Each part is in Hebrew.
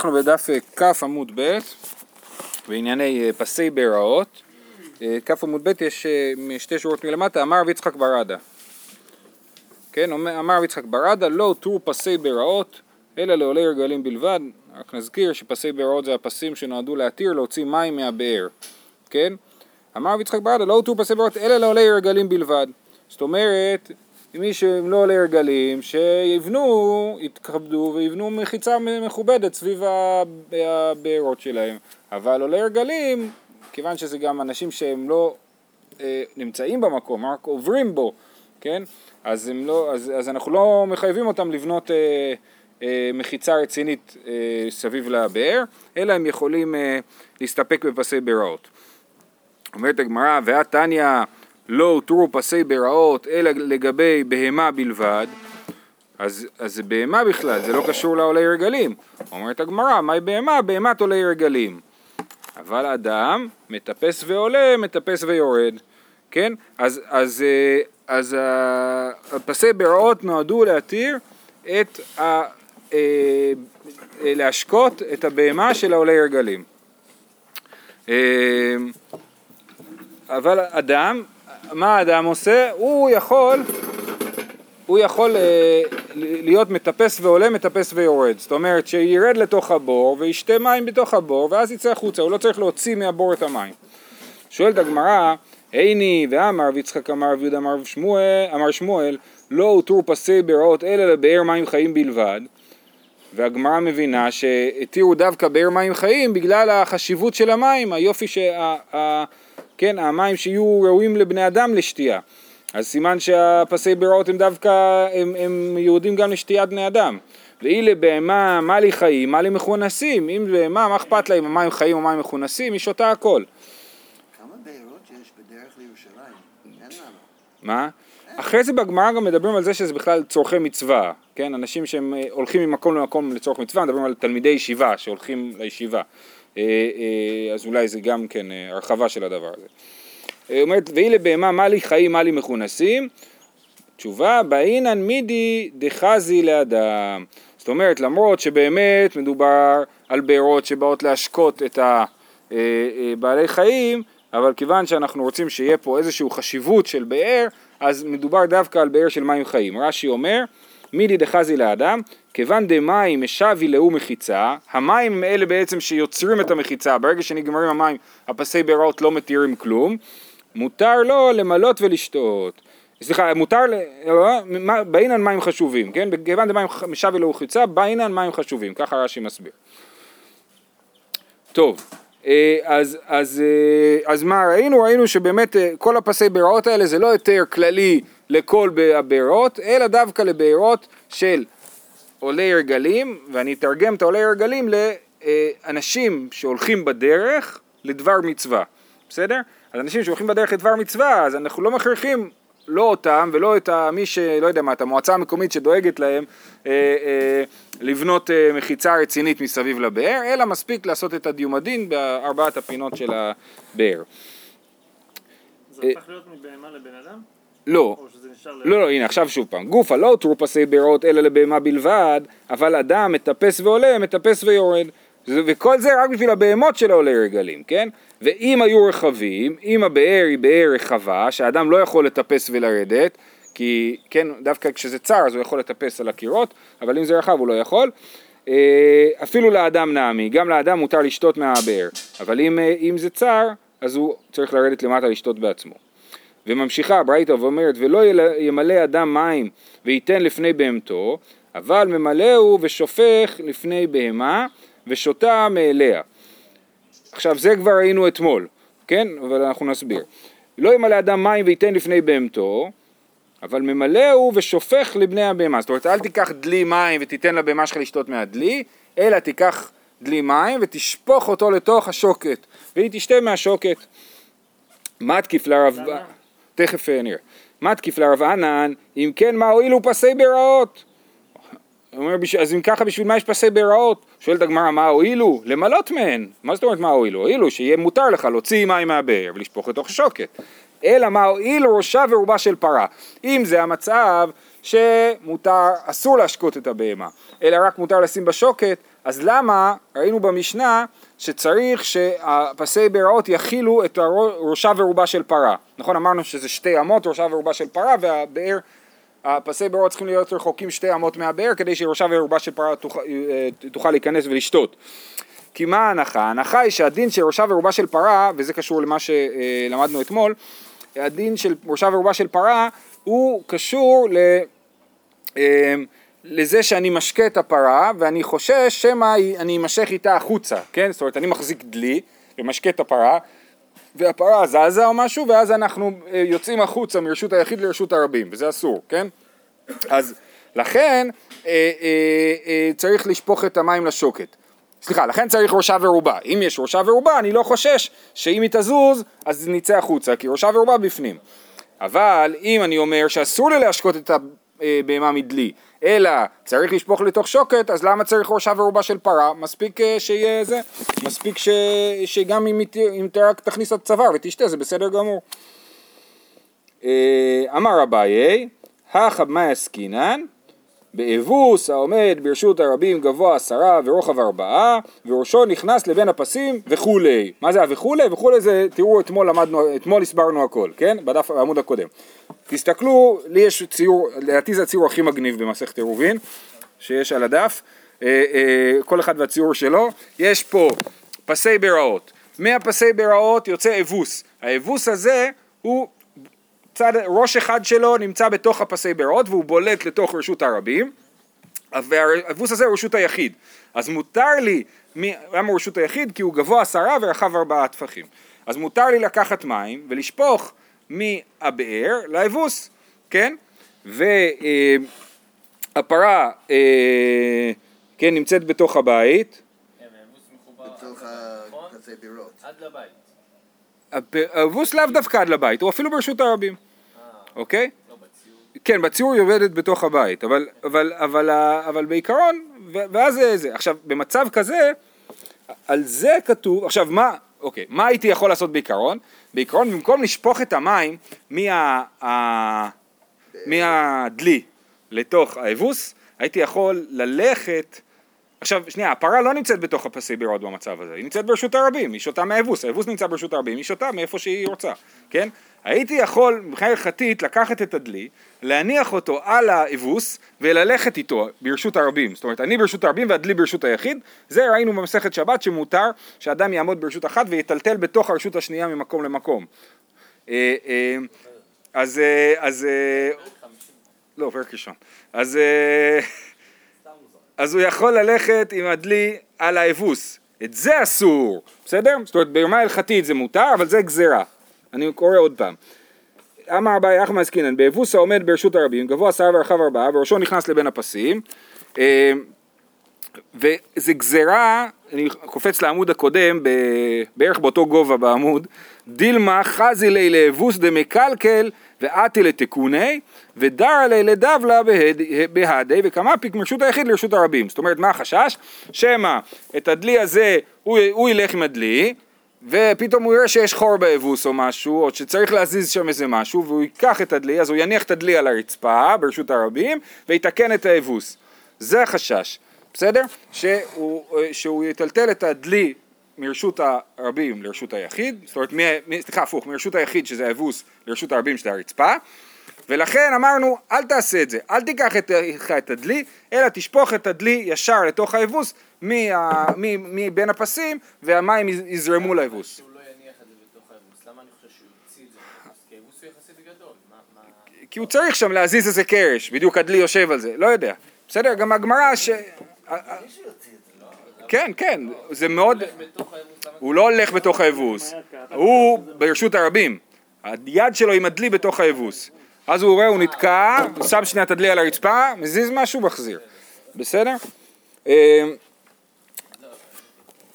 אנחנו בדף אה, כ עמוד ב' בענייני אה, פסי בהיראות. אה, כ עמוד ב' יש שתי שורות מלמטה, אמר רב יצחק ברדה. כן, אמר רב יצחק ברדה, לא טור פסי בהיראות, אלא לעולי רגלים בלבד. רק נזכיר שפסי בהיראות זה הפסים שנועדו להתיר, להוציא מים מהבאר. כן? אמר רב יצחק ברדה, לא טור פסי בהיראות, אלא לעולי רגלים בלבד. זאת אומרת, מי שהם לא עולי הרגלים, שיבנו, יתכבדו ויבנו מחיצה מכובדת סביב הבארות שלהם. אבל עולי הרגלים, כיוון שזה גם אנשים שהם לא אה, נמצאים במקום, רק עוברים בו, כן? אז, לא, אז, אז אנחנו לא מחייבים אותם לבנות אה, אה, מחיצה רצינית אה, סביב לבאר, אלא הם יכולים אה, להסתפק בפסי בראות. אומרת הגמרא, ואת תניא לא הותרו פסי ברעות אלא לגבי בהמה בלבד, אז, אז זה בהמה בכלל, זה לא קשור לעולי רגלים. אומרת הגמרא, מהי בהמה? בהמת עולי רגלים. אבל אדם מטפס ועולה, מטפס ויורד, כן? אז, אז, אה, אז הפסי ברעות נועדו להתיר את ה... אה, אה, להשקות את הבהמה של העולי רגלים. אבל אדם מה האדם עושה? הוא יכול, הוא יכול אה, להיות מטפס ועולה, מטפס ויורד. זאת אומרת שירד לתוך הבור וישתה מים בתוך הבור ואז יצא החוצה, הוא לא צריך להוציא מהבור את המים. שואלת הגמרא, עיני ואמר ויצחק אמר ויהודה אמר שמואל, אמר שמואל לא הותרו פסי ברעות אלא לבאר מים חיים בלבד והגמרא מבינה שהתירו דווקא באר מים חיים בגלל החשיבות של המים, היופי שה... כן, המים שיהיו ראויים לבני אדם לשתייה. אז סימן שהפסי בירות הם דווקא, הם, הם יהודים גם לשתיית בני אדם. ואי לבהמה, מה לי חיים, מה לי מכונסים. אם בהמה, מה אכפת לה אם המים חיים או מים מכונסים, היא שותה הכל. כמה בארות יש בדרך לירושלים? אין לנו. מה? אחרי זה בגמרא גם מדברים על זה שזה בכלל צורכי מצווה, כן? אנשים שהם אה, הולכים ממקום למקום לצורך מצווה, מדברים על תלמידי ישיבה שהולכים לישיבה. אה, אה, אז אולי זה גם כן אה, הרחבה של הדבר הזה. אומרת, ואי לבהמה מה לי חיים מה לי מכונסים? תשובה, באינן מידי דחזי לאדם. זאת אומרת, למרות שבאמת מדובר על בארות שבאות להשקות את הבעלי חיים, אבל כיוון שאנחנו רוצים שיהיה פה איזושהי חשיבות של באר, אז מדובר דווקא על באר של מים חיים. רש"י אומר, מידי דחזי לאדם, כיוון דמים משווי לאו מחיצה, המים הם אלה בעצם שיוצרים את המחיצה, ברגע שנגמרים המים הפסי בירות לא מתירים כלום, מותר לו למלות ולשתות. סליחה, מותר, לא, באינן מים חשובים, כן? כיוון דמים משווי לאו מחיצה, באינן מים חשובים, ככה רש"י מסביר. טוב, אה, אז, אז, אה, אז מה ראינו? ראינו שבאמת אה, כל הפסי בירות האלה זה לא יותר כללי לכל הבארות, אלא דווקא לבארות של עולי הרגלים, ואני אתרגם את עולי הרגלים לאנשים שהולכים בדרך לדבר מצווה, בסדר? אז אנשים שהולכים בדרך לדבר מצווה, אז אנחנו לא מכריחים לא אותם ולא את מי שלא יודע מה, את המועצה המקומית שדואגת להם אה, אה, לבנות אה, מחיצה רצינית מסביב לבאר, אלא מספיק לעשות את הדיומדין בארבעת הפינות של הבאר. זה הופך להיות מבהמה לבן אדם? לא, לא, לא, הנה עכשיו שוב פעם, גופה לא טרופסי בירות אלא לבהמה בלבד, אבל אדם מטפס ועולה, מטפס ויורד, וכל זה רק בשביל הבהמות של העולי רגלים, כן? ואם היו רחבים, אם הבאר היא באר רחבה, שהאדם לא יכול לטפס ולרדת, כי כן, דווקא כשזה צר אז הוא יכול לטפס על הקירות, אבל אם זה רחב הוא לא יכול. אה, אפילו לאדם נעמי, גם לאדם מותר לשתות מהבאר, אבל אם, אה, אם זה צר, אז הוא צריך לרדת למטה לשתות בעצמו. וממשיכה הברייתא ואומרת ולא ימלא אדם מים וייתן לפני בהמתו אבל ממלאהו ושופך לפני בהמה ושותה מאליה. עכשיו זה כבר ראינו אתמול, כן? אבל אנחנו נסביר. לא ימלא אדם מים וייתן לפני בהמתו אבל ממלאהו ושופך לבני הבהמה. זאת אומרת אל תיקח דלי מים ותיתן לבהמה שלך לשתות מהדלי אלא תיקח דלי מים ותשפוך אותו לתוך השוקת והיא תשתה מהשוקת. מתקיף לרב... תכף אה, נראה. מתקיף לרב ענן, אם כן מה הועילו פסי ברעות? אומר, אז אם ככה בשביל מה יש פסי ברעות? שואלת הגמרא מה הועילו? למלות מהן. מה זאת אומרת מה הועילו? הועילו שיהיה מותר לך להוציא מים מהבאר ולשפוך לתוך השוקת. אלא מה הועילו ראשה ורובה של פרה. אם זה המצב שמותר, אסור להשקות את הבהמה, אלא רק מותר לשים בשוקת, אז למה ראינו במשנה שצריך שהפסי ביראות יכילו את ראשה ורובה של פרה. נכון, אמרנו שזה שתי אמות, ראשה ורובה של פרה, והבאר, הפסי ביראות צריכים להיות רחוקים שתי אמות מהבאר כדי שראשה ורובה של פרה תוכל, אה, תוכל להיכנס ולשתות. כי מה ההנחה? ההנחה היא שהדין של ראשה ורובה של פרה, וזה קשור למה שלמדנו אתמול, הדין של ראשה ורובה של פרה הוא קשור ל... אה, לזה שאני משקה את הפרה ואני חושש שמא אני אמשך איתה החוצה, כן? זאת אומרת אני מחזיק דלי ומשקה את הפרה והפרה זזה או משהו ואז אנחנו אה, יוצאים החוצה מרשות היחיד לרשות הרבים וזה אסור, כן? אז לכן אה, אה, אה, צריך לשפוך את המים לשוקת. סליחה, לכן צריך ראשה ורובה. אם יש ראשה ורובה, אני לא חושש שאם היא תזוז, אז נצא החוצה, כי ראשה ורובה בפנים. אבל אם אני אומר שאסור לי להשקות את הבהמה מדלי, אלא צריך לשפוך לתוך שוקת, אז למה צריך ראשה ורובה של פרה? מספיק אה, שיהיה זה, מספיק ש... שגם אם אם רק תכניס את צוואר ותשתה, זה בסדר גמור. אה, אמר אביי, הכא במאי עסקינן, באבוס העומד ברשות הרבים גבוה עשרה ורוחב ארבעה וראשו נכנס לבין הפסים וכולי. מה זה הווכולי? וכולי זה, תראו אתמול למדנו, אתמול הסברנו הכל, כן? בדף העמוד הקודם. תסתכלו, לי יש ציור, לדעתי זה הציור הכי מגניב במסכת עירובין שיש על הדף, אה, אה, כל אחד והציור שלו, יש פה פסי ביראות, מהפסי ביראות יוצא אבוס, האבוס הזה הוא צד, ראש אחד שלו נמצא בתוך הפסי ביראות והוא בולט לתוך רשות הרבים והאבוס הזה הוא רשות היחיד אז מותר לי, מי, למה הוא רשות היחיד? כי הוא גבוה עשרה ורחב ארבעה טפחים אז מותר לי לקחת מים ולשפוך מהבאר לאבוס, כן? והפרה אה, כן, נמצאת בתוך הבית כן, האבוס מחובר בתוך נכון? האבוס לאו דווקא עד לבית, הוא אפילו ברשות הרבים, אוקיי? לא. כן, בציור היא עובדת בתוך הבית, אבל, אבל, אבל, אבל בעיקרון, ואז זה זה. עכשיו, במצב כזה, על זה כתוב, עכשיו מה, אוקיי, מה הייתי יכול לעשות בעיקרון? בעיקרון, במקום לשפוך את המים מה, ה, מהדלי לתוך האבוס, הייתי יכול ללכת, עכשיו שנייה, הפרה לא נמצאת בתוך הפסי בירות במצב הזה, היא נמצאת ברשות הרבים, היא שותה מהאבוס, האבוס נמצא ברשות הרבים, היא שותה מאיפה שהיא רוצה, כן? הייתי יכול מבחינה הלכתית לקחת את הדלי, להניח אותו על האבוס וללכת איתו ברשות הרבים, זאת אומרת אני ברשות הרבים והדלי ברשות היחיד, זה ראינו במסכת שבת שמותר שאדם יעמוד ברשות אחת ויטלטל בתוך הרשות השנייה ממקום למקום. אה, אה, אז, אה, אז, לא, פרק ראשון. אז, אז הוא יכול ללכת עם הדלי על האבוס. את זה אסור, בסדר? זאת אומרת, ברמה הלכתית זה מותר, אבל זה גזירה. אני קורא עוד פעם. אמר אביי אחמד עסקינן, באבוס העומד ברשות הרבים, גבוה עשרה ורחב ארבעה, וראשו נכנס לבין הפסים. אה, וזה גזירה, אני קופץ לעמוד הקודם, בערך באותו גובה בעמוד, דילמה חזי לי לאבוס דמקלקל ואתי לתקוני ודרא לי לדבלה בהד- בהדי וכמה פיק מרשות היחיד לרשות הרבים. זאת אומרת, מה החשש? שמא את הדלי הזה, הוא, הוא ילך עם הדלי ופתאום הוא יראה שיש חור באבוס או משהו, או שצריך להזיז שם איזה משהו, והוא ייקח את הדלי, אז הוא יניח את הדלי על הרצפה ברשות הרבים, ויתקן את האבוס. זה החשש, בסדר? שהוא, שהוא יטלטל את הדלי מרשות הרבים לרשות היחיד, זאת אומרת, סליחה, הפוך, מרשות היחיד שזה האבוס לרשות הרבים שזה הרצפה, ולכן אמרנו, אל תעשה את זה, אל תיקח את, איתך את הדלי, אלא תשפוך את הדלי ישר לתוך האבוס מבין הפסים, והמים יז- יזרמו לאבוס. לא? כי הוא צריך שם להזיז איזה קרש, בדיוק הדלי יושב על זה, לא יודע. בסדר, גם הגמרא ש... כן, כן, זה מאוד... הוא לא הולך בתוך האבוס, הוא ברשות הרבים. היד שלו עם הדלי בתוך האבוס. אז הוא רואה, הוא נתקע, שם שנייה את הדלי על הרצפה, מזיז משהו, מחזיר. בסדר? אה,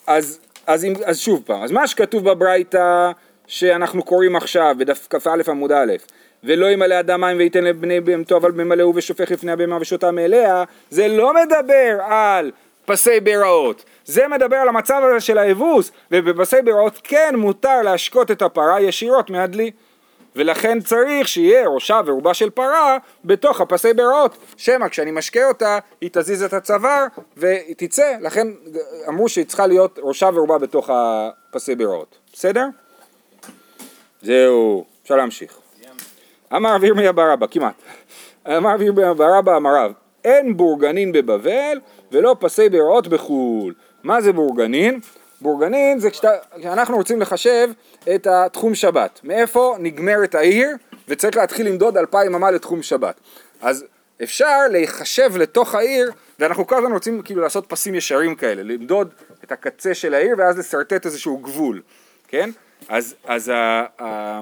אז, אז, אם, אז שוב פעם, אז מה שכתוב בברייתא שאנחנו קוראים עכשיו בדף כ"א עמוד א', ולא ימלא אדם מים וייתן לבני בהמתו אבל ממלאו ושופך לפני הבהמה ושותה מאליה, זה לא מדבר על פסי ביראות, זה מדבר על המצב הזה של האבוס, ובפסי ביראות כן מותר להשקות את הפרה ישירות מהדלי. ולכן צריך שיהיה ראשה ורובה של פרה בתוך הפסי בראות, שמא כשאני משקה אותה היא תזיז את הצוואר והיא תצא, לכן אמרו שהיא צריכה להיות ראשה ורובה בתוך הפסי בראות, בסדר? זהו, אפשר להמשיך. אמר רבי ירמיה בר אבא, כמעט. אמר רבי ירמיה בר אבא, אמר רב, אין בורגנין בבבל ולא פסי בראות בחו"ל. מה זה בורגנין? בורגנין זה כשאתה- כשאנחנו רוצים לחשב את התחום שבת. מאיפה נגמרת העיר וצריך להתחיל למדוד אלפיים אמה לתחום שבת. אז אפשר להיחשב לתוך העיר, ואנחנו כל הזמן רוצים כאילו לעשות פסים ישרים כאלה, למדוד את הקצה של העיר ואז לשרטט איזשהו גבול, כן? אז, אז ה, ה,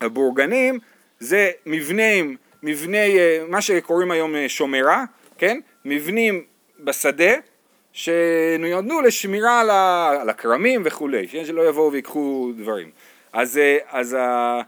הבורגנים זה מבנים, מבני, אה, מה שקוראים היום אה, שומרה, כן? מבנים בשדה שנועדו לשמירה על הכרמים וכולי, שלא יבואו ויקחו דברים. אז, אה, אז ה...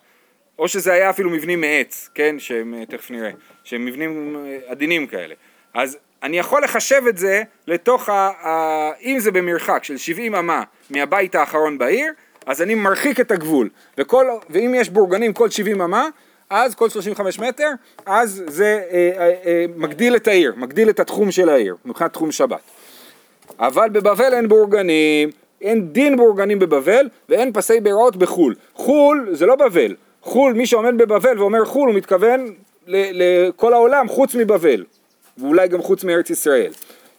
או שזה היה אפילו מבנים מעץ, כן? שהם, אה, תכף נראה, שהם מבנים אה, עדינים כאלה. אז אני יכול לחשב את זה לתוך ה... ה אם זה במרחק של 70 אמה מהבית האחרון בעיר, אז אני מרחיק את הגבול. וכל, ואם יש בורגנים כל 70 אמה, אז כל 35 מטר, אז זה אה, אה, אה, מגדיל את העיר, מגדיל את התחום של העיר, מבחינת תחום שבת. אבל בבבל אין בורגנים, אין דין בורגנים בבבל ואין פסי בירות בחו"ל. חו"ל זה לא בבל, חו"ל מי שעומד בבבל ואומר חו"ל הוא מתכוון לכל העולם חוץ מבבל, ואולי גם חוץ מארץ ישראל,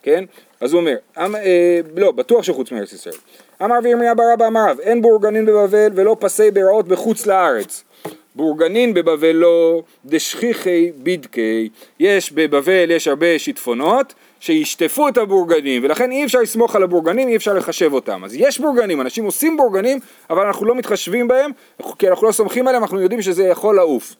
כן? אז הוא אומר, אמ, אה, לא, בטוח שחוץ מארץ ישראל. אמר וירמיה בר אבא אמר רב, אין בורגנין בבבל ולא פסי בירות בחוץ לארץ. בורגנין בבבל לא דשכיחי בידקי, יש בבבל יש הרבה שיטפונות שישטפו את הבורגנים ולכן אי אפשר לסמוך על הבורגנים, אי אפשר לחשב אותם. אז יש בורגנים, אנשים עושים בורגנים אבל אנחנו לא מתחשבים בהם כי אנחנו לא סומכים עליהם, אנחנו יודעים שזה יכול לעוף.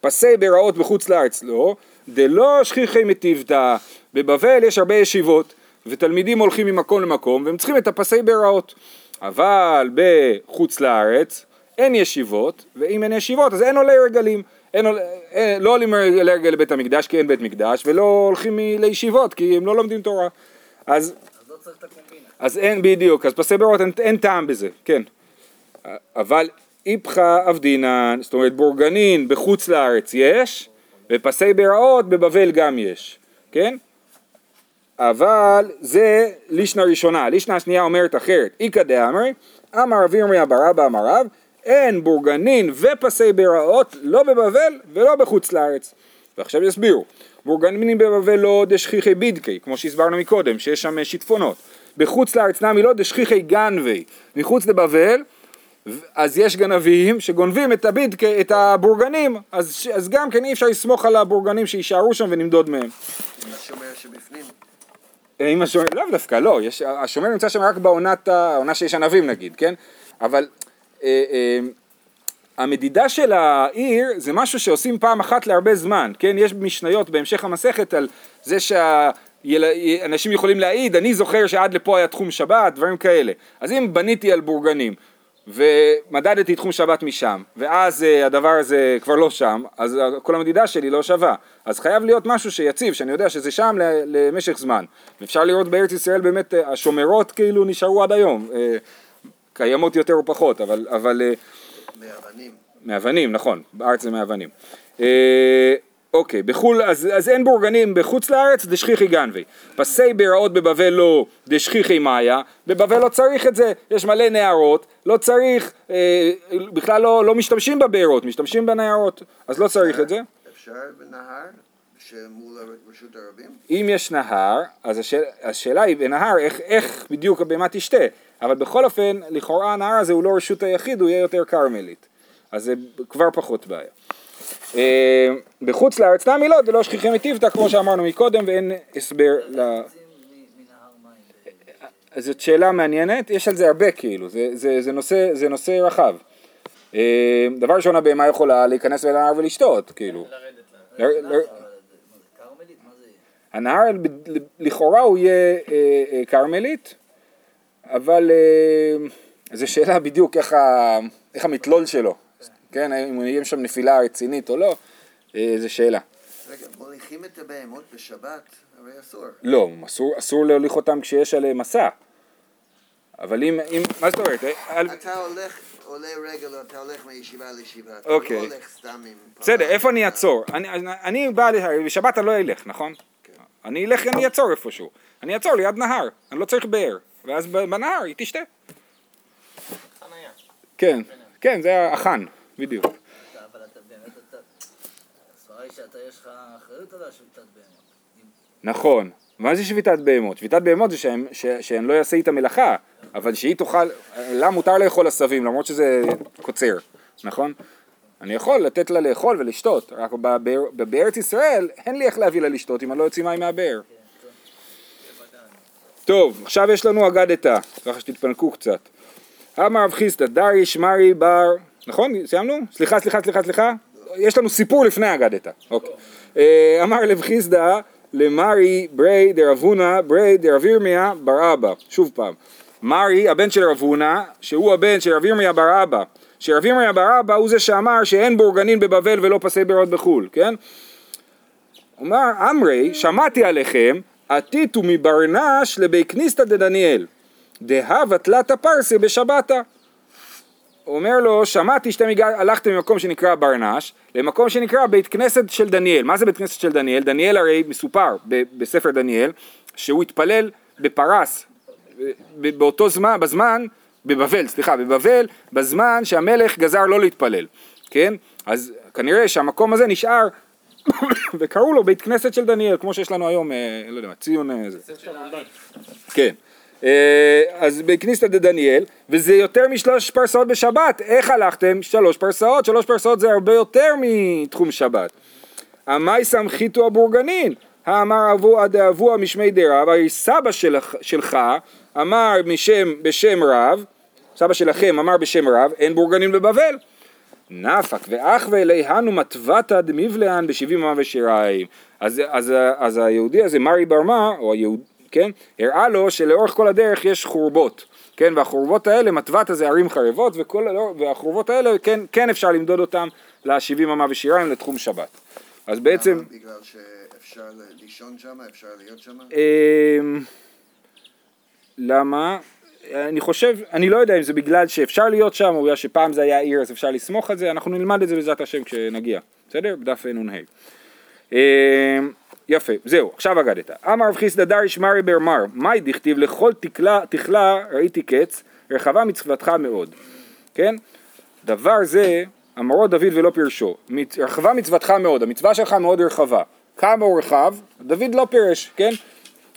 פסי ברעות בחוץ לארץ לא, דלא שכיחי מטיבתא, בבבל יש הרבה ישיבות ותלמידים הולכים ממקום למקום והם צריכים את הפסי ברעות. אבל בחוץ לארץ אין ישיבות, ואם אין ישיבות אז אין עולי רגלים. אין, אין, לא עולים לרגל לבית המקדש כי אין בית מקדש, ולא הולכים לישיבות כי הם לא לומדים תורה. אז, אז לא צריך את הקומבינה. אז אין בדיוק, אז פסי ברעות אין, אין טעם בזה, כן. אבל איפכא אבדינן, זאת אומרת בורגנין בחוץ לארץ יש, ופסי ברעות בבבל גם יש, כן? אבל זה לישנה ראשונה, לישנה השנייה אומרת אחרת, איכא דאמרי, אמר רבי ירמיה בר אבא אמר רב, אין בורגנין ופסי ברעות לא בבבל ולא בחוץ לארץ. ועכשיו יסבירו, בורגנין בבבל לא דשכיחי בידקי, כמו שהסברנו מקודם, שיש שם שיטפונות. בחוץ לארץ נמי לא דשכיחי גנבי, מחוץ לבבל אז יש גנבים שגונבים את הביד, את הבורגנים, אז, אז גם כן אי אפשר לסמוך על הבורגנים שיישארו שם ונמדוד מהם. השומר שבפנים. אם השומר, לאו דווקא, לא, יש, השומר נמצא שם רק בעונת, העונה שיש ענבים נגיד, כן? אבל אה, אה, המדידה של העיר זה משהו שעושים פעם אחת להרבה זמן, כן? יש משניות בהמשך המסכת על זה שאנשים יכולים להעיד, אני זוכר שעד לפה היה תחום שבת, דברים כאלה. אז אם בניתי על בורגנים ומדדתי תחום שבת משם, ואז אה, הדבר הזה כבר לא שם, אז כל המדידה שלי לא שווה. אז חייב להיות משהו שיציב, שאני יודע שזה שם למשך זמן. ואפשר לראות בארץ ישראל באמת, אה, השומרות כאילו נשארו עד היום. קיימות יותר או פחות, אבל, אבל אה, מאבנים. מאבנים, נכון, בארץ זה מאבנים. אה, אוקיי, בחו"ל, אז, אז אין בורגנים בחוץ לארץ, דשכיחי גנבי. פסי ביראות בבבל לא דשכיחי מאיה, בבבל לא צריך את זה, יש מלא נערות, לא צריך, אה, בכלל לא, לא משתמשים בבארות, משתמשים בנערות, אז לא צריך את זה. אפשר בנהר שמול רשות הרבים? אם יש נהר, אז השאל, השאלה היא בנהר איך, איך בדיוק הבהמה תשתה, אבל בכל אופן, לכאורה הנהר הזה הוא לא רשות היחיד, הוא יהיה יותר כרמלית, אז זה כבר פחות בעיה. אה, בחוץ לארץ נמי לא, זה לא שכיחי מטיבתא, כמו שאמרנו מקודם, ואין הסבר ל... אז זאת שאלה מעניינת, יש על זה הרבה כאילו, זה, זה, זה, נושא, זה נושא רחב. אה, דבר ראשון, הבהמה יכולה להיכנס לנהר ולשתות, כאילו. לרדת לה. הנהר לכאורה הוא יהיה אה, אה, כרמלית, אבל אה, זו שאלה בדיוק איך, ה, איך המתלול שלו, כן, אם יהיה שם נפילה רצינית או לא, זו שאלה. רגע, מוליכים את הבהמות בשבת, הרי אסור. לא, אסור, אסור להוליך אותם כשיש עליהם מסע. אבל אם, אם מה זאת אומרת? אתה הולך, עולה רגל, אתה הולך מישיבה לישיבה. אתה אוקיי. לא הולך סתם עם... בסדר. איפה אני אעצור? אני, אני, אני בא, בשבת אני לא אלך, נכון? אני אלך, אני אעצור איפשהו. אני אעצור ליד נהר, אני לא צריך באר. ואז בנהר היא תשתה. כן, כן, זה החאן, בדיוק. אבל אתה באמת, אתה... הסברה היא שאתה יש לך אחריות על השביתת בהמות. נכון. מה זה שביתת בהמות? שביתת בהמות זה שהן, ש, שהן לא יעשה איתה מלאכה, אבל שהיא תאכל, לה מותר לאכול עשבים, למרות שזה קוצר, נכון? אני יכול לתת לה לאכול ולשתות, רק בבאר, בארץ ישראל אין לי איך להביא לה לשתות אם אני לא יוציא מים מהבאר. טוב, עכשיו יש לנו אגדתא, ככה שתתפנקו קצת. אמר רב חיסדא, דרי שמרי בר, נכון? סיימנו? סליחה, סליחה, סליחה, סליחה. יש לנו סיפור לפני אגדתא. אוקיי. אה, אמר רב חיסדא, למרי ברי דרב הונא ברי דרב ירמיה בר אבא. שוב פעם. מרי, הבן של רב הונא, שהוא הבן של רב ירמיה בר אבא. שרב ירמיה בר אבא הוא זה שאמר שאין בורגנין בבבל ולא פסי בארות בחו"ל, כן? אומר, אמרי, שמעתי עליכם, עתיתו מברנש לבי כניסתא דדניאל, דהבה תלתא פרסי בשבתא. אומר לו, שמעתי שאתם הגע, הלכתם ממקום שנקרא ברנש, למקום שנקרא בית כנסת של דניאל. מה זה בית כנסת של דניאל? דניאל הרי מסופר ב- בספר דניאל, שהוא התפלל בפרס, ב- באותו זמן, בזמן, בבבל, סליחה, בבבל, בזמן שהמלך גזר לא להתפלל, כן? אז כנראה שהמקום הזה נשאר וקראו לו בית כנסת של דניאל, כמו שיש לנו היום, אה, לא יודע מה, ציון אה, זה. כן. אה, אז בכניסתא דדניאל, וזה יותר משלוש פרסאות בשבת. איך הלכתם? שלוש פרסאות, שלוש פרסאות זה הרבה יותר מתחום שבת. עמי סמכיתו הבורגנין, האמר אבו דאבוה משמי דרב, הרי סבא שלך אמר משם, בשם רב, סבא שלכם אמר בשם רב, אין בורגנין בבבל. נפק ואחווה אליהנו מטבתא דמיבלען בשבעים אמה ושיריים. אז, אז, אז היהודי הזה, מרי ברמה, או היהוד, כן, הראה לו שלאורך כל הדרך יש חורבות, כן, והחורבות האלה, מטבתא זה ערים חרבות, וכל, והחורבות האלה, כן, כן אפשר למדוד אותם לשבעים אמה ושיריים לתחום שבת. אז בעצם, למה? בגלל שאפשר לישון שם, אפשר להיות שם? למה? אני חושב, אני לא יודע אם זה בגלל שאפשר להיות שם, או בגלל שפעם זה היה עיר אז אפשר לסמוך על זה, אנחנו נלמד את זה בעזרת השם כשנגיע, בסדר? בדף נ"ה. אמ, יפה, זהו, עכשיו אגדת. אמר רב חיסדא דריש מרי בר מר, מאי דכתיב לכל תקלה, תכלה ראיתי קץ, רחבה מצוותך מאוד. כן? דבר זה אמרו דוד ולא פירשו, רחבה מצוותך מאוד, המצווה שלך מאוד רחבה. כמה הוא רחב? דוד לא פירש, כן?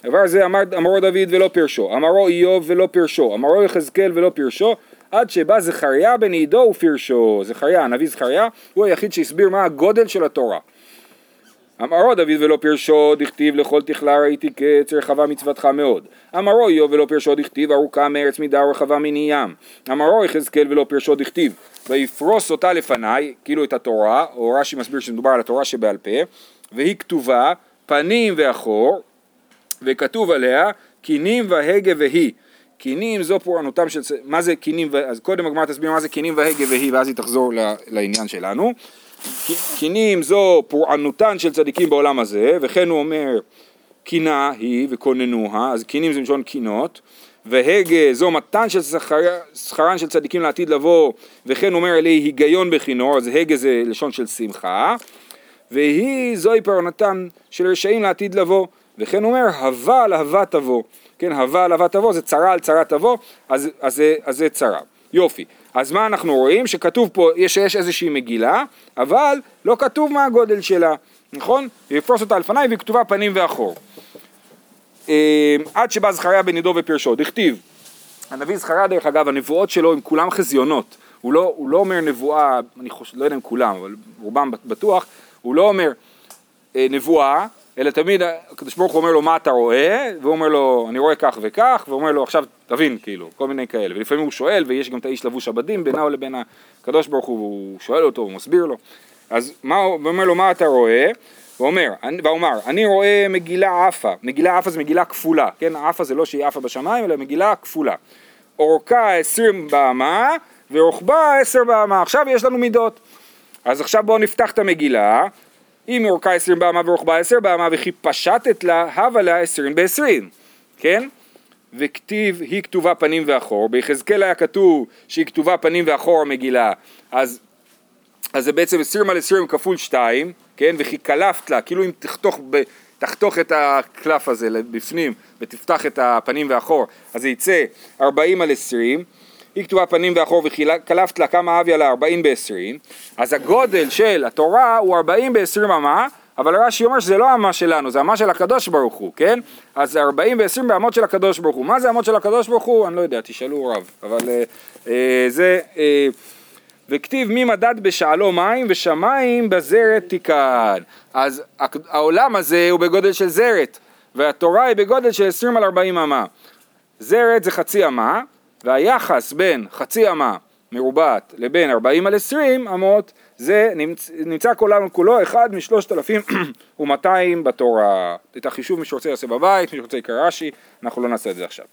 דבר זה אמר, אמרו דוד ולא פירשו, אמרו איוב ולא פירשו, אמרו יחזקאל ולא פירשו, עד שבא זכריה בן עידו ופרשו. זכריה, הנביא זכריה, הוא היחיד שהסביר מה הגודל של התורה. אמרו דוד ולא פירשו, דכתיב לכל תכלה ראיתי קץ, רחבה מצוותך מאוד. אמרו איוב ולא פירשו, דכתיב ארוכה מארץ מידה ורחבה מני ים. אמרו יחזקאל ולא פירשו, דכתיב ויפרוס אותה לפניי, כאילו את התורה, או רש"י מסביר שמדובר על התורה שבעל פה, והיא כתובה פנים ואחור, וכתוב עליה קינים והגה והיא. קינים זו פורענותם של... מה זה קינים ו... אז קודם הגמרא תסביר מה זה קינים והגה והיא, ואז היא תחזור לעניין שלנו. קינים זו פורענותן של צדיקים בעולם הזה, וכן הוא אומר קינה היא וכוננוה, אז קינים זה מלשון קינות, והגה זו מתן של שכר- שכרן של צדיקים לעתיד לבוא, וכן אומר אלי היגיון בכינור, אז הגה זה לשון של שמחה, והיא זוהי פרענתם של רשעים לעתיד לבוא, וכן אומר הווה על הווה תבוא, כן הווה על הווה תבוא זה צרה על צרה תבוא, אז, אז, אז זה צרה. יופי. אז מה אנחנו רואים? שכתוב פה יש, שיש איזושהי מגילה, אבל לא כתוב מה הגודל שלה, נכון? ויפרוס אותה לפניי והיא כתובה פנים ואחור. אה, עד שבא זכריה בן עידו ופרשו, דכתיב, הנביא זכריה דרך אגב, הנבואות שלו הם כולם חזיונות, הוא לא, הוא לא אומר נבואה, אני חושב, לא יודע אם כולם, אבל רובם בטוח, הוא לא אומר אה, נבואה, אלא תמיד הקדוש ברוך הוא אומר לו מה אתה רואה, והוא אומר לו אני רואה כך וכך, והוא אומר לו עכשיו תבין כאילו, כל מיני כאלה, ולפעמים הוא שואל ויש גם את האיש לבוש הבדים בינה לבין הקדוש ברוך הוא, הוא שואל אותו, הוא מסביר לו, אז מה הוא אומר לו מה אתה רואה, הוא אומר, אני- ואומר, אני רואה מגילה עפה, מגילה עפה זה מגילה כפולה, כן, עפה זה לא שהיא עפה בשמיים, אלא מגילה כפולה, אורכה עשרים באמה ורוחבה עשר באמה, עכשיו יש לנו מידות, אז עכשיו בואו נפתח את המגילה, אם אורכה עשרים באמה ורוחבה עשר באמה וכי פשטת לה, הבה לה עשרים בעשרים, כן? וכתיב היא כתובה פנים ואחור, ביחזקאל היה כתוב שהיא כתובה פנים ואחור המגילה, אז, אז זה בעצם 20 על 20 כפול 2, כן, וכי קלפת לה, כאילו אם תחתוך, ב, תחתוך את הקלף הזה בפנים ותפתח את הפנים ואחור, אז זה יצא 40 על 20, היא כתובה פנים ואחור וקלפת לה כמה אביה לה 40 ב-20, אז הגודל של התורה הוא 40 ב-20 אמה, אבל רש"י אומר שזה לא האמה שלנו, זה האמה של הקדוש ברוך הוא, כן? אז זה 40 ו-20 באמות של הקדוש ברוך הוא. מה זה אמות של הקדוש ברוך הוא? אני לא יודע, תשאלו רב. אבל אה, אה, זה... אה, וכתיב מי מדד בשעלו מים ושמיים בזרת תיקן. אז העולם הזה הוא בגודל של זרת, והתורה היא בגודל של 20 על 40 אמה. זרת זה חצי אמה, והיחס בין חצי אמה מרובעת לבין 40 על 20 אמות זה נמצ, נמצא כל העולם כולו אחד משלושת אלפים ומאתיים בתורה. את החישוב מי שרוצה יעשה בבית, מי שרוצה יקרא רש"י, אנחנו לא נעשה את זה עכשיו.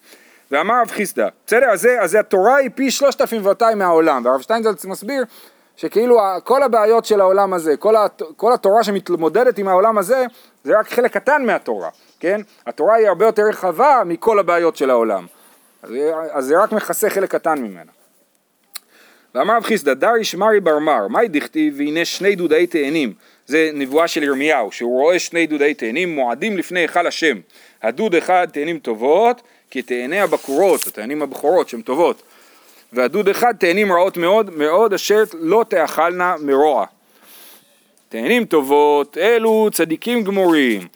ואמר רב חיסדא, בסדר? אז, אז התורה היא פי שלושת אלפים ומאתיים מהעולם, והרב שטיינזלץ מסביר שכאילו כל הבעיות של העולם הזה, כל, הת, כל התורה שמתמודדת עם העולם הזה, זה רק חלק קטן מהתורה, כן? התורה היא הרבה יותר רחבה מכל הבעיות של העולם. אז, זה רק מכסה חלק קטן ממנה. ואמר רב חיסדא, דרי שמרי בר מר, מהי דכתיב והנה שני דודאי תאנים, זה נבואה של ירמיהו, שהוא רואה שני דודאי תאנים מועדים לפני היכל השם, הדוד אחד תאנים טובות, כתאני הבקורות, התאנים הבכורות שהן טובות, והדוד אחד תאנים רעות מאוד, מאוד אשר לא תאכלנה מרוע. תאנים טובות, אלו צדיקים גמורים,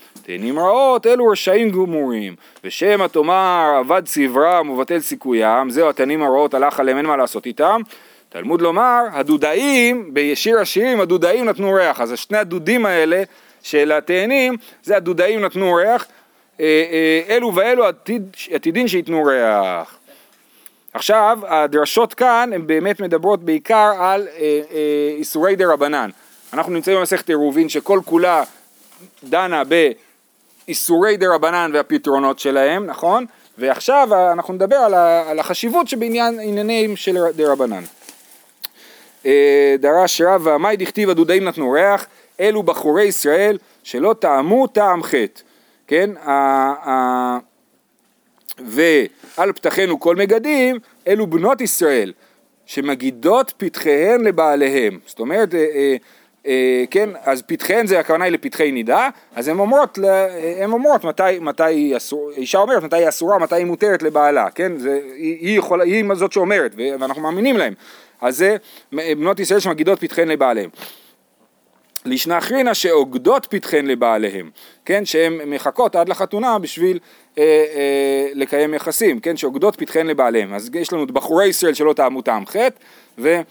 רעות, אלו רשעים גמורים, ושמא תאמר אבד צברם ובטל סיכוים, זהו התאנים הרעות הלך עליהם אין מה לעשות איתם, תלמוד לומר, הדודאים, בשיר השירים הדודאים נתנו ריח, אז שני הדודים האלה של התאנים, זה הדודאים נתנו ריח, אה, אה, אלו ואלו עתיד, עתידין שייתנו ריח. עכשיו, הדרשות כאן הן באמת מדברות בעיקר על אה, איסורי דה רבנן. אנחנו נמצאים במסכת עירובין שכל כולה דנה באיסורי דה רבנן והפתרונות שלהם, נכון? ועכשיו אנחנו נדבר על, ה, על החשיבות שבעניין עניינים של דה רבנן. אה, דרש רבא, מאי דכתיב הדודאים נתנו ריח, אלו בחורי ישראל שלא טעמו טעם חטא, כן? ועל פתחינו כל מגדים, אלו בנות ישראל, שמגידות פתחיהן לבעליהם. זאת אומרת, אה, אה, אה, כן, אז פתחיהן זה הכוונה היא לפתחי נידה, אז הן אומרות, הן אומרות מתי, מתי אסור, אישה אומרת מתי היא אסורה, מתי היא מותרת לבעלה, כן, זה, היא, היא, יכולה, היא זאת שאומרת, ואנחנו מאמינים להם. אז זה בנות ישראל שמגידות פתחיהן לבעליהם. לישנא אחרינא שאוגדות פתחיהן לבעליהם, כן, שהן מחכות עד לחתונה בשביל אה, אה, לקיים יחסים, כן, שאוגדות פתחיהן לבעליהם. אז יש לנו את בחורי ישראל שלא טעמו טעם חטא, ונשות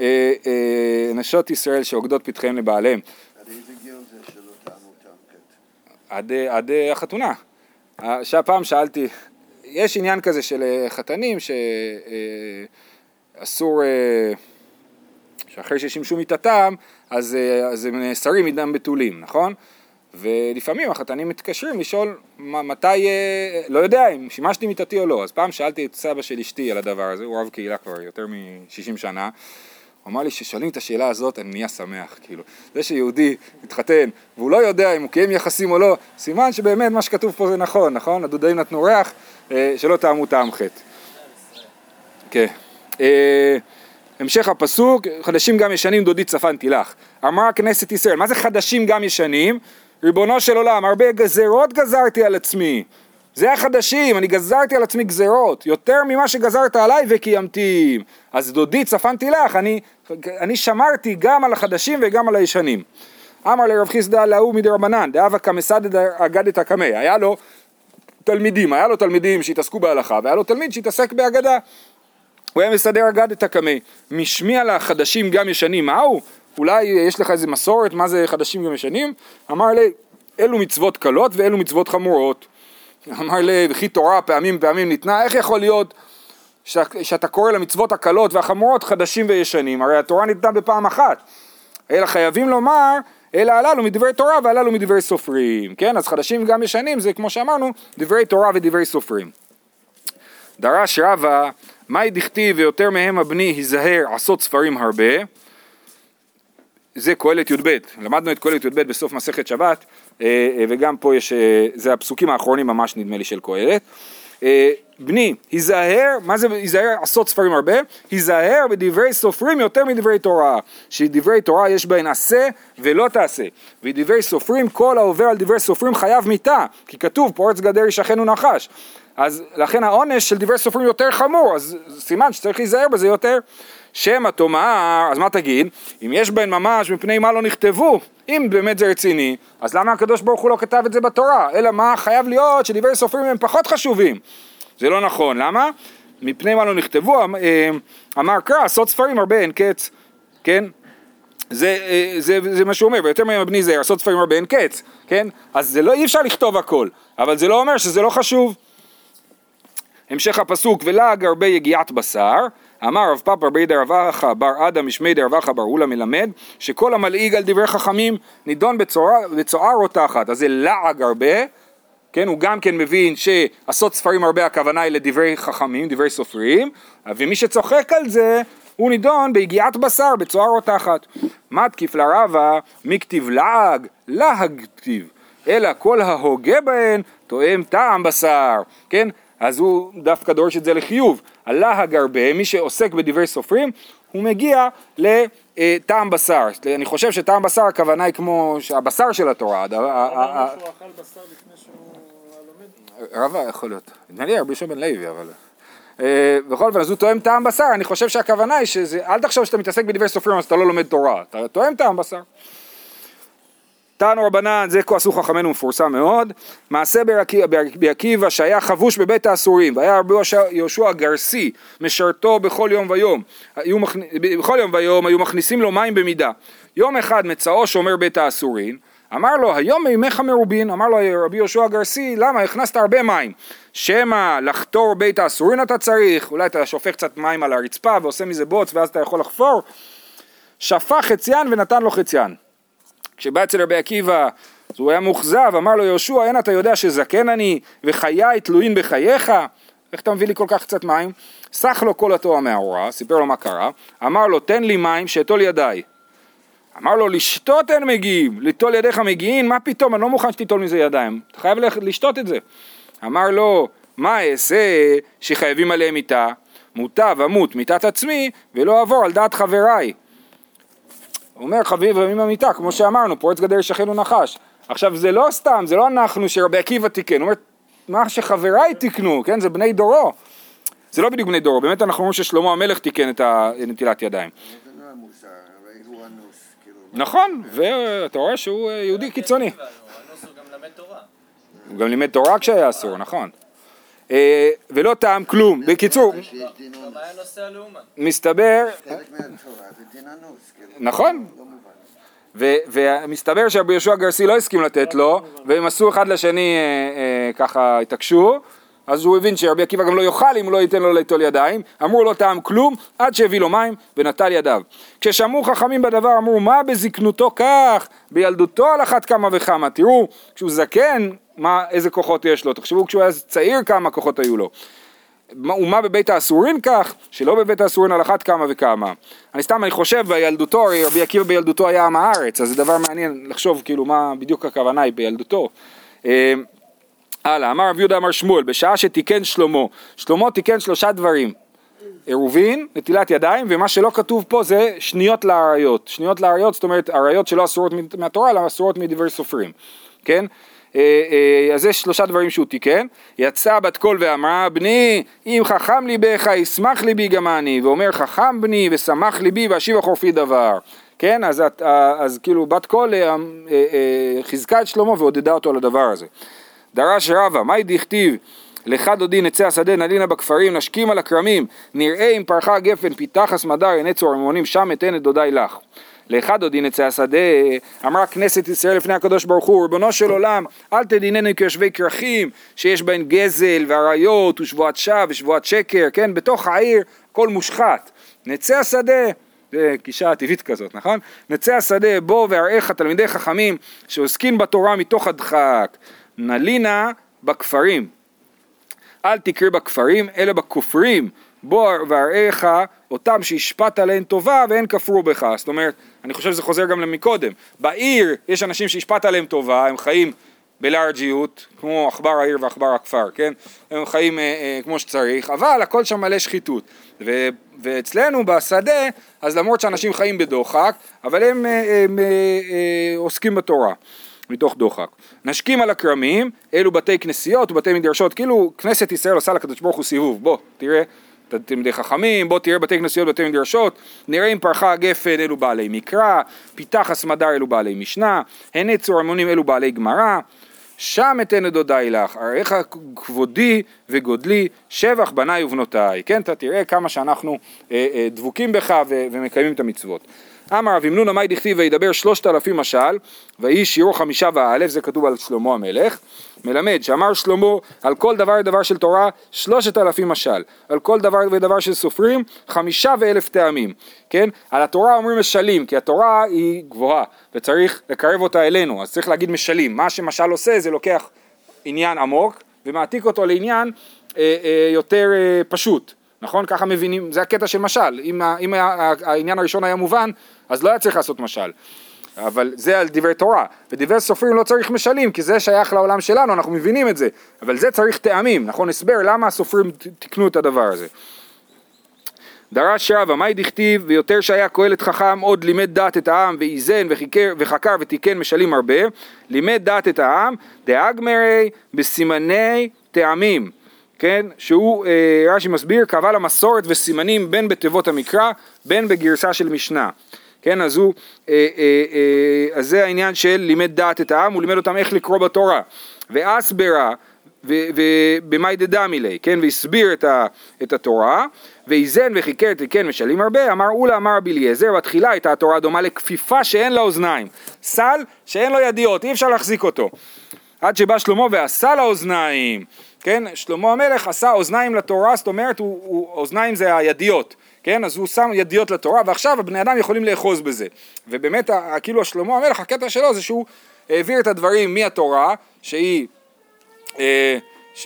אה, אה, ישראל שאוגדות פתחיהן לבעליהם. עד איזה גיל זה שלא טעמו טעם חטא? עד, עד אה, החתונה. שהפעם שאלתי, יש עניין כזה של אה, חתנים ש... אה, אסור, אה, שאחרי ששימשו מיתתם, אז, אה, אז הם נאסרים מדם בתולים, נכון? ולפעמים החתנים מתקשרים לשאול מתי, אה, לא יודע אם שימשתי מיתתי או לא, אז פעם שאלתי את סבא של אשתי על הדבר הזה, הוא רב קהילה כבר יותר מ-60 שנה, אמר לי ששואלים את השאלה הזאת אני נהיה שמח, כאילו, זה שיהודי מתחתן והוא לא יודע אם הוא קיים יחסים או לא, סימן שבאמת מה שכתוב פה זה נכון, נכון? הדודאים נתנו ריח שלא טעמו טעם חטא. כן. אה, המשך הפסוק, חדשים גם ישנים דודי צפנתי לך. אמרה כנסת ישראל, מה זה חדשים גם ישנים? ריבונו של עולם, הרבה גזרות גזרתי על עצמי. זה החדשים, אני גזרתי על עצמי גזרות, יותר ממה שגזרת עליי וקיימתי. אז דודי צפנתי לך, אני, אני שמרתי גם על החדשים וגם על הישנים. אמר לרב חיסדא להוא מדרבנן, דאבה כמסדד אגדת קמא, היה לו תלמידים, היה לו תלמידים שהתעסקו בהלכה, והיה לו תלמיד שהתעסק בהגדה. הוא היה מסדר אגד את הקמי. משמיע לחדשים גם ישנים, מהו? אולי יש לך איזה מסורת, מה זה חדשים גם ישנים? אמר לי, אלו מצוות קלות ואלו מצוות חמורות. אמר לי, וכי תורה פעמים פעמים ניתנה, איך יכול להיות שאתה קורא למצוות הקלות והחמורות חדשים וישנים? הרי התורה ניתנה בפעם אחת. אלא חייבים לומר, אלא הללו מדברי תורה והללו מדברי סופרים. כן, אז חדשים גם ישנים זה כמו שאמרנו, דברי תורה ודברי סופרים. דרש רבא מאי דכתיב ויותר מהם הבני היזהר עשות ספרים הרבה זה קהלת י"ב, למדנו את קהלת י"ב בסוף מסכת שבת וגם פה יש, אה, זה הפסוקים האחרונים ממש נדמה לי של קהלת אה, בני, היזהר, מה זה היזהר עשות ספרים הרבה? היזהר בדברי סופרים יותר מדברי תורה, שדברי תורה יש בהן עשה ולא תעשה, ודברי סופרים כל העובר על דברי סופרים חייב מיתה, כי כתוב פורץ גדר ישכנו נחש, אז לכן העונש של דברי סופרים יותר חמור, אז סימן שצריך להיזהר בזה יותר. שמא תאמר, אז מה תגיד? אם יש בהן ממש מפני מה לא נכתבו, אם באמת זה רציני, אז למה הקדוש ברוך הוא לא כתב את זה בתורה? אלא מה חייב להיות שדברי סופרים הם פחות חשובים. זה לא נכון, למה? מפני מה לא נכתבו, אמ- אה, אמר קרא, עשות ספרים הרבה אין קץ, כן? זה, אה, זה, זה מה שהוא אומר, ויותר מבני זה לעשות ספרים הרבה אין קץ, כן? אז זה לא, אי אפשר לכתוב הכל, אבל זה לא אומר שזה לא חשוב. המשך הפסוק, ולעג הרבה יגיעת בשר, אמר רב פאפא בי דרב אחא בר אדם משמי דרב אחא בר אולה מלמד, שכל המלעיג על דברי חכמים נידון בצוער או תחת, אז זה לעג הרבה, כן, הוא גם כן מבין שעשות ספרים הרבה הכוונה היא לדברי חכמים, דברי סופרים, ומי שצוחק על זה הוא נידון ביגיעת בשר, בצוער או תחת. מתקיף לרבה, מכתיב לעג, להג כתיב, אלא כל ההוגה בהן תואם טעם בשר, כן? אז הוא דווקא דורש את זה לחיוב. הלהג הרבה, מי שעוסק בדברי סופרים, הוא מגיע לטעם בשר. אני חושב שטעם בשר הכוונה היא כמו הבשר של התורה. אמרנו שהוא אכל בשר לפני שהוא לומד. רבה יכול להיות. נדמה לי רבי יהושע בן לוי, אבל... אה, בכל אופן, אז הוא תואם טעם בשר, אני חושב שהכוונה היא שזה, אל תחשוב שאתה מתעסק בדברי סופרים אז אתה לא לומד תורה, אתה תואם טעם בשר. תנו רבנן, זה כה עשו חכמינו מפורסם מאוד, מעשה ברבי עקיבא שהיה חבוש בבית האסורים, והיה רבי יהושע- גרסי, משרתו בכל יום ויום, מכנ... בכל יום ויום היו מכניסים לו מים במידה. יום אחד מצאו שומר בית האסורים, אמר לו, היום מימיך מרובין, אמר לו רבי יהושע גרסי, למה הכנסת הרבה מים? שמא לחתור בית האסורים אתה צריך, אולי אתה שופך קצת מים על הרצפה ועושה מזה בוץ ואז אתה יכול לחפור, שפך חציין ונתן לו חציין. כשבא אצל רבי עקיבא, אז הוא היה מאוכזב, אמר לו יהושע, אין אתה יודע שזקן אני וחיי תלויים בחייך? איך אתה מביא לי כל כך קצת מים? סח לו כל התואר מהאורה, סיפר לו מה קרה, אמר לו תן לי מים שאטול ידיי. אמר לו לשתות אין מגיעים, ליטול ידיך מגיעים, מה פתאום, אני לא מוכן שתיטול מזה ידיים, אתה חייב לשתות את זה. אמר לו, מה אעשה שחייבים עליהם מיתה? מוטב אמות מיתת עצמי ולא אעבור על דעת חבריי. הוא אומר חביב רמים המיטה, כמו שאמרנו, פורץ גדר ישכנו נחש. עכשיו זה לא סתם, זה לא אנחנו שרבי עקיבא תיקן, הוא אומר, מה שחבריי תיקנו, כן, זה בני דורו. זה לא בדיוק בני דורו, באמת אנחנו אומרים ששלמה המלך תיקן את נטילת ידיים. לא כאילו. נכון, ואתה רואה שהוא אה, יהודי קיצוני. הנוס הוא גם למד תורה. הוא גם לימד תורה כשהיה אסור, נכון. אה, ולא טעם כלום. בקיצור. מסתבר, כאילו. נכון. לא ומסתבר שרבי יהושע גרסי לא הסכים לתת לו, והם עשו אחד לשני אה, אה, ככה התעקשו, אז הוא הבין שרבי עקיבא גם לא יאכל אם הוא לא ייתן לו ליטול ידיים, אמרו לא טעם כלום, עד שהביא לו מים ונטל ידיו. כששמעו חכמים בדבר אמרו מה בזקנותו כך, בילדותו על אחת כמה וכמה, תראו, כשהוא זקן, מה, איזה כוחות יש לו, תחשבו כשהוא היה צעיר כמה כוחות היו לו. מה- ומה בבית האסורין כך, שלא בבית האסורין על אחת כמה וכמה. אני סתם, אני חושב בילדותו, רבי עקיבא בילדותו היה עם הארץ, אז זה דבר מעניין לחשוב כאילו מה בדיוק הכוונה היא בילדותו. אה, הלאה, אמר רב יהודה אמר שמואל, בשעה שתיקן שלמה, שלמה תיקן שלושה דברים, עירובין, נטילת ידיים, ומה שלא כתוב פה זה שניות לאריות. שניות לאריות, זאת אומרת, אריות שלא אסורות מהתורה, אלא אסורות מדברי סופרים, כן? אה, אה, אז יש שלושה דברים שהוא תיקן, יצא בת קול ואמרה בני אם חכם ליבך ישמח ליבי גם אני. ואומר חכם בני ושמח ליבי ואשיב חורפי דבר. כן? אז, את- אה, אז כאילו בת קול חיזקה את שלמה ועודדה אותו על הדבר הזה. דרש רבא מאי דכתיב לך דודי נצא השדה נלינה בכפרים נשכים על הכרמים. נראה אם פרחה גפן פיתח הסמדר עיני צור הממונים שם אתן את דודי לך לך דודי נצא השדה, אמרה כנסת ישראל לפני הקדוש ברוך הוא, ריבונו של עולם, אל תדיננו כיושבי כרכים, שיש בהן גזל ואריות ושבועת שווא ושבועת שקר, כן, בתוך העיר הכל מושחת. נצא השדה, זה גישה טבעית כזאת, נכון? נצא השדה, בוא ואראך תלמידי חכמים שעוסקים בתורה מתוך הדחק. נלינה בכפרים, אל תקרא בכפרים, אלא בכופרים. בוא ואראך אותם שהשפעת עליהם טובה ואין כפרו בך. זאת אומרת, אני חושב שזה חוזר גם למקודם. בעיר יש אנשים שהשפעת עליהם טובה, הם חיים בלארג'יות, כמו עכבר העיר ועכבר הכפר, כן? הם חיים אה, אה, כמו שצריך, אבל הכל שם מלא שחיתות. ו, ואצלנו בשדה, אז למרות שאנשים חיים בדוחק, אבל הם, אה, הם אה, אה, עוסקים בתורה. מתוך דוחק. נשקים על הכרמים, אלו בתי כנסיות ובתי מדרשות, כאילו כנסת ישראל עושה לקדוש ברוך הוא סיבוב, בוא, תראה, תלמידי חכמים, בוא תראה בתי כנסיות ובתי מדרשות, נראה אם פרחה הגפן אלו בעלי מקרא, פיתח הסמדר אלו בעלי משנה, הנה צורמונים אלו בעלי גמרא, שם אתן את דודי לך, אראך כבודי וגודלי, שבח בניי ובנותיי, כן, אתה תראה כמה שאנחנו אה, אה, דבוקים בך ו- ומקיימים את המצוות. אמר רב אמנון עמי דכתיב וידבר שלושת אלפים משל, ויהי שיעור חמישה ואלף, זה כתוב על שלמה המלך, מלמד שאמר שלמה על כל דבר ודבר של תורה שלושת אלפים משל, על כל דבר ודבר של סופרים חמישה ואלף טעמים, כן? על התורה אומרים משלים, כי התורה היא גבוהה וצריך לקרב אותה אלינו, אז צריך להגיד משלים, מה שמשל עושה זה לוקח עניין עמוק ומעתיק אותו לעניין אה, אה, יותר אה, פשוט, נכון? ככה מבינים, זה הקטע של משל, אם, אם העניין הראשון היה מובן, אז לא היה צריך לעשות משל. אבל זה על דברי תורה, ודברי סופרים לא צריך משלים, כי זה שייך לעולם שלנו, אנחנו מבינים את זה, אבל זה צריך טעמים, נכון? הסבר למה הסופרים תיקנו את הדבר הזה. דרש רבא, מאי דכתיב, ויותר שהיה קהלת חכם, עוד לימד דעת את העם, ואיזן וחיקר, וחקר ותיקן משלים הרבה, לימד דעת את העם, דאגמרי בסימני טעמים, כן, שהוא, אה, רש"י מסביר, קבע למסורת וסימנים בין בתיבות המקרא, בין בגרסה של משנה. כן, אז הוא, אה, אה, אה, אז זה העניין של לימד דעת את העם, הוא לימד אותם איך לקרוא בתורה. ואסברה, ובמאי דדמילי, כן, והסביר את, ה, את התורה, ואיזן וחיקר תיקן משלים הרבה, אמר אולה אמר רבי אליעזר, בתחילה הייתה התורה דומה לכפיפה שאין לה אוזניים, סל שאין לו ידיעות, אי אפשר להחזיק אותו. עד שבא שלמה ועשה לה אוזניים, כן, שלמה המלך עשה אוזניים לתורה, זאת אומרת, הוא, הוא, אוזניים זה הידיעות, כן, אז הוא שם ידיעות לתורה, ועכשיו הבני אדם יכולים לאחוז בזה. ובאמת, כאילו שלמה המלך, הקטע שלו זה שהוא העביר את הדברים מהתורה, שהיא אה,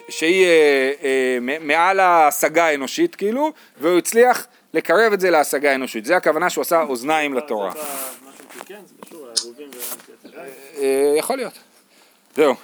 שהיא אה, אה, מעל ההשגה האנושית כאילו, והוא הצליח לקרב את זה להשגה האנושית. זה הכוונה שהוא עשה אוזניים לתורה. לעירובים ו... אה, יכול להיות. זהו,